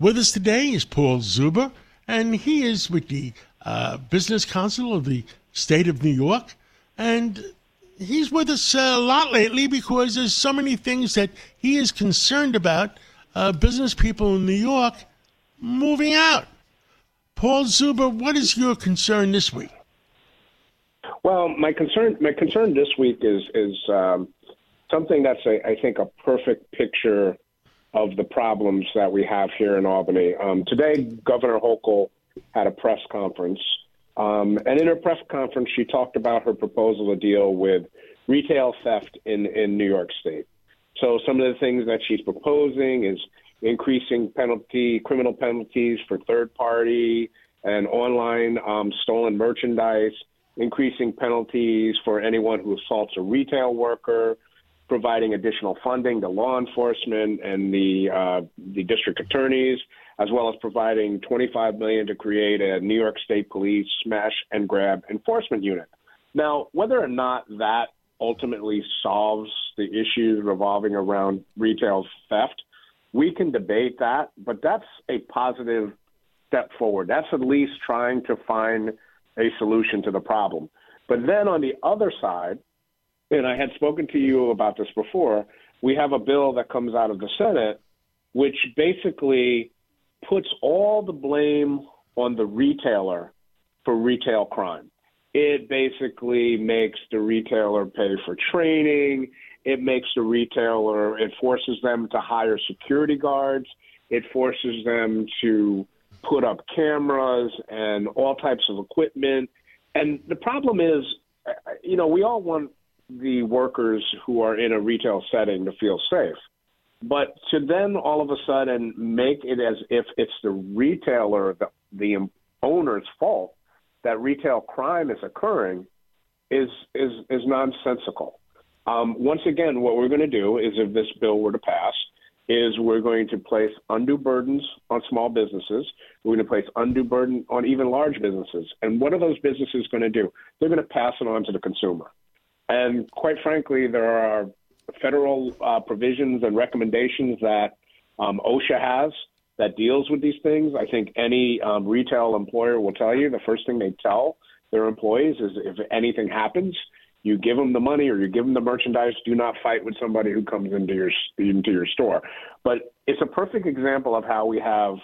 With us today is Paul Zuber, and he is with the uh, Business Council of the State of New York. And he's with us a lot lately because there's so many things that he is concerned about uh, business people in New York moving out. Paul Zuber, what is your concern this week? Well, my concern my concern this week is is um, something that's a, I think a perfect picture of the problems that we have here in Albany. Um, today, Governor Hochul had a press conference, um, and in her press conference, she talked about her proposal to deal with retail theft in in New York State. So, some of the things that she's proposing is increasing penalty criminal penalties for third party and online um, stolen merchandise, increasing penalties for anyone who assaults a retail worker, providing additional funding to law enforcement and the uh, the district attorneys, as well as providing 25 million to create a New York State Police smash and grab enforcement unit. Now, whether or not that ultimately solves the issues revolving around retail theft, we can debate that, but that's a positive step forward. That's at least trying to find a solution to the problem. But then on the other side, and I had spoken to you about this before, we have a bill that comes out of the Senate which basically puts all the blame on the retailer for retail crime. It basically makes the retailer pay for training. It makes the retailer, it forces them to hire security guards. It forces them to put up cameras and all types of equipment. And the problem is, you know, we all want the workers who are in a retail setting to feel safe. But to then all of a sudden make it as if it's the retailer, the, the owner's fault that retail crime is occurring is is is nonsensical. Um, once again, what we're going to do is, if this bill were to pass, is we're going to place undue burdens on small businesses. We're going to place undue burden on even large businesses. And what are those businesses going to do? They're going to pass it on to the consumer. And quite frankly, there are federal uh, provisions and recommendations that um, OSHA has that deals with these things. I think any um, retail employer will tell you the first thing they tell their employees is if anything happens, you give them the money or you give them the merchandise. Do not fight with somebody who comes into your into your store. But it's a perfect example of how we have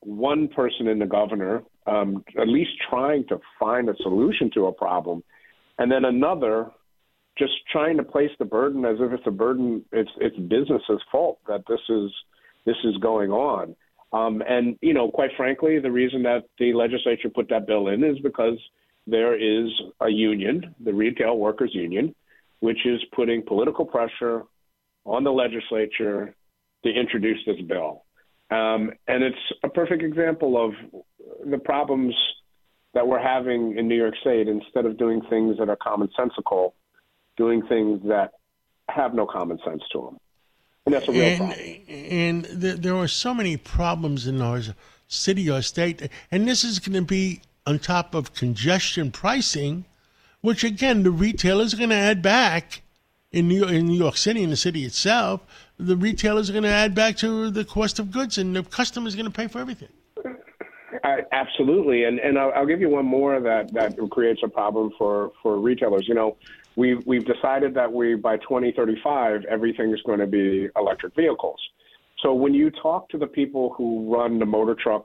one person in the governor um, at least trying to find a solution to a problem and then another just trying to place the burden as if it's a burden it's it's business's fault that this is this is going on. Um, and you know quite frankly the reason that the legislature put that bill in is because there is a union the retail workers union which is putting political pressure on the legislature to introduce this bill. Um, and it's a perfect example of the problems that we're having in New York State instead of doing things that are commonsensical, doing things that have no common sense to them. And that's a real and, problem. And th- there are so many problems in our city or state, and this is going to be on top of congestion pricing, which again the retailers are going to add back in New York, in New York City, in the city itself. The retailers are going to add back to the cost of goods, and the customer is going to pay for everything. Uh, absolutely, and and I'll, I'll, give you one more that that creates a problem for for retailers. You know, we've we've decided that we by 2035 everything is going to be electric vehicles. So when you talk to the people who run the motor truck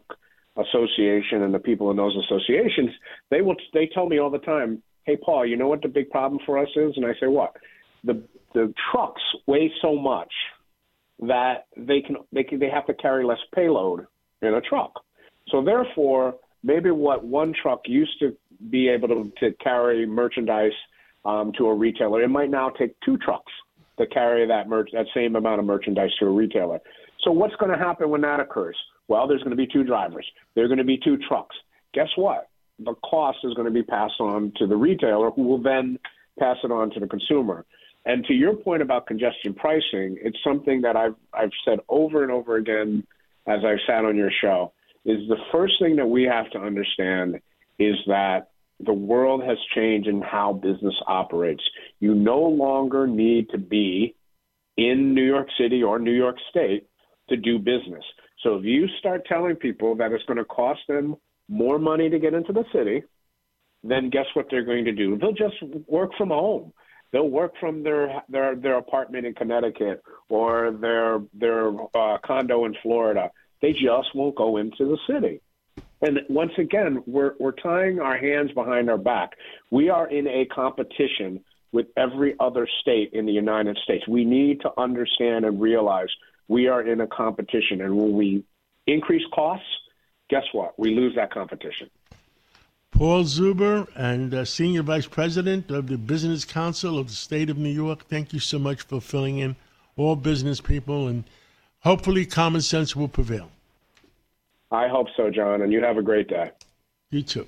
association and the people in those associations, they will they tell me all the time, "Hey, Paul, you know what the big problem for us is?" And I say, "What?" The the trucks weigh so much that they can they can they have to carry less payload in a truck. So therefore, maybe what one truck used to be able to, to carry merchandise um, to a retailer, it might now take two trucks to carry that merch that same amount of merchandise to a retailer. So what's going to happen when that occurs? Well, there's going to be two drivers. There are going to be two trucks. Guess what? The cost is going to be passed on to the retailer, who will then pass it on to the consumer. And to your point about congestion pricing, it's something that I've I've said over and over again as I've sat on your show is the first thing that we have to understand is that the world has changed in how business operates. You no longer need to be in New York City or New York State to do business. So if you start telling people that it's going to cost them more money to get into the city, then guess what they're going to do? They'll just work from home. They'll work from their their their apartment in Connecticut or their their uh, condo in Florida. They just won't go into the city. And once again, we're we're tying our hands behind our back. We are in a competition with every other state in the United States. We need to understand and realize we are in a competition, and when we increase costs, guess what? We lose that competition. Paul Zuber and uh, Senior Vice President of the Business Council of the State of New York, thank you so much for filling in all business people, and hopefully common sense will prevail. I hope so, John, and you have a great day. You too.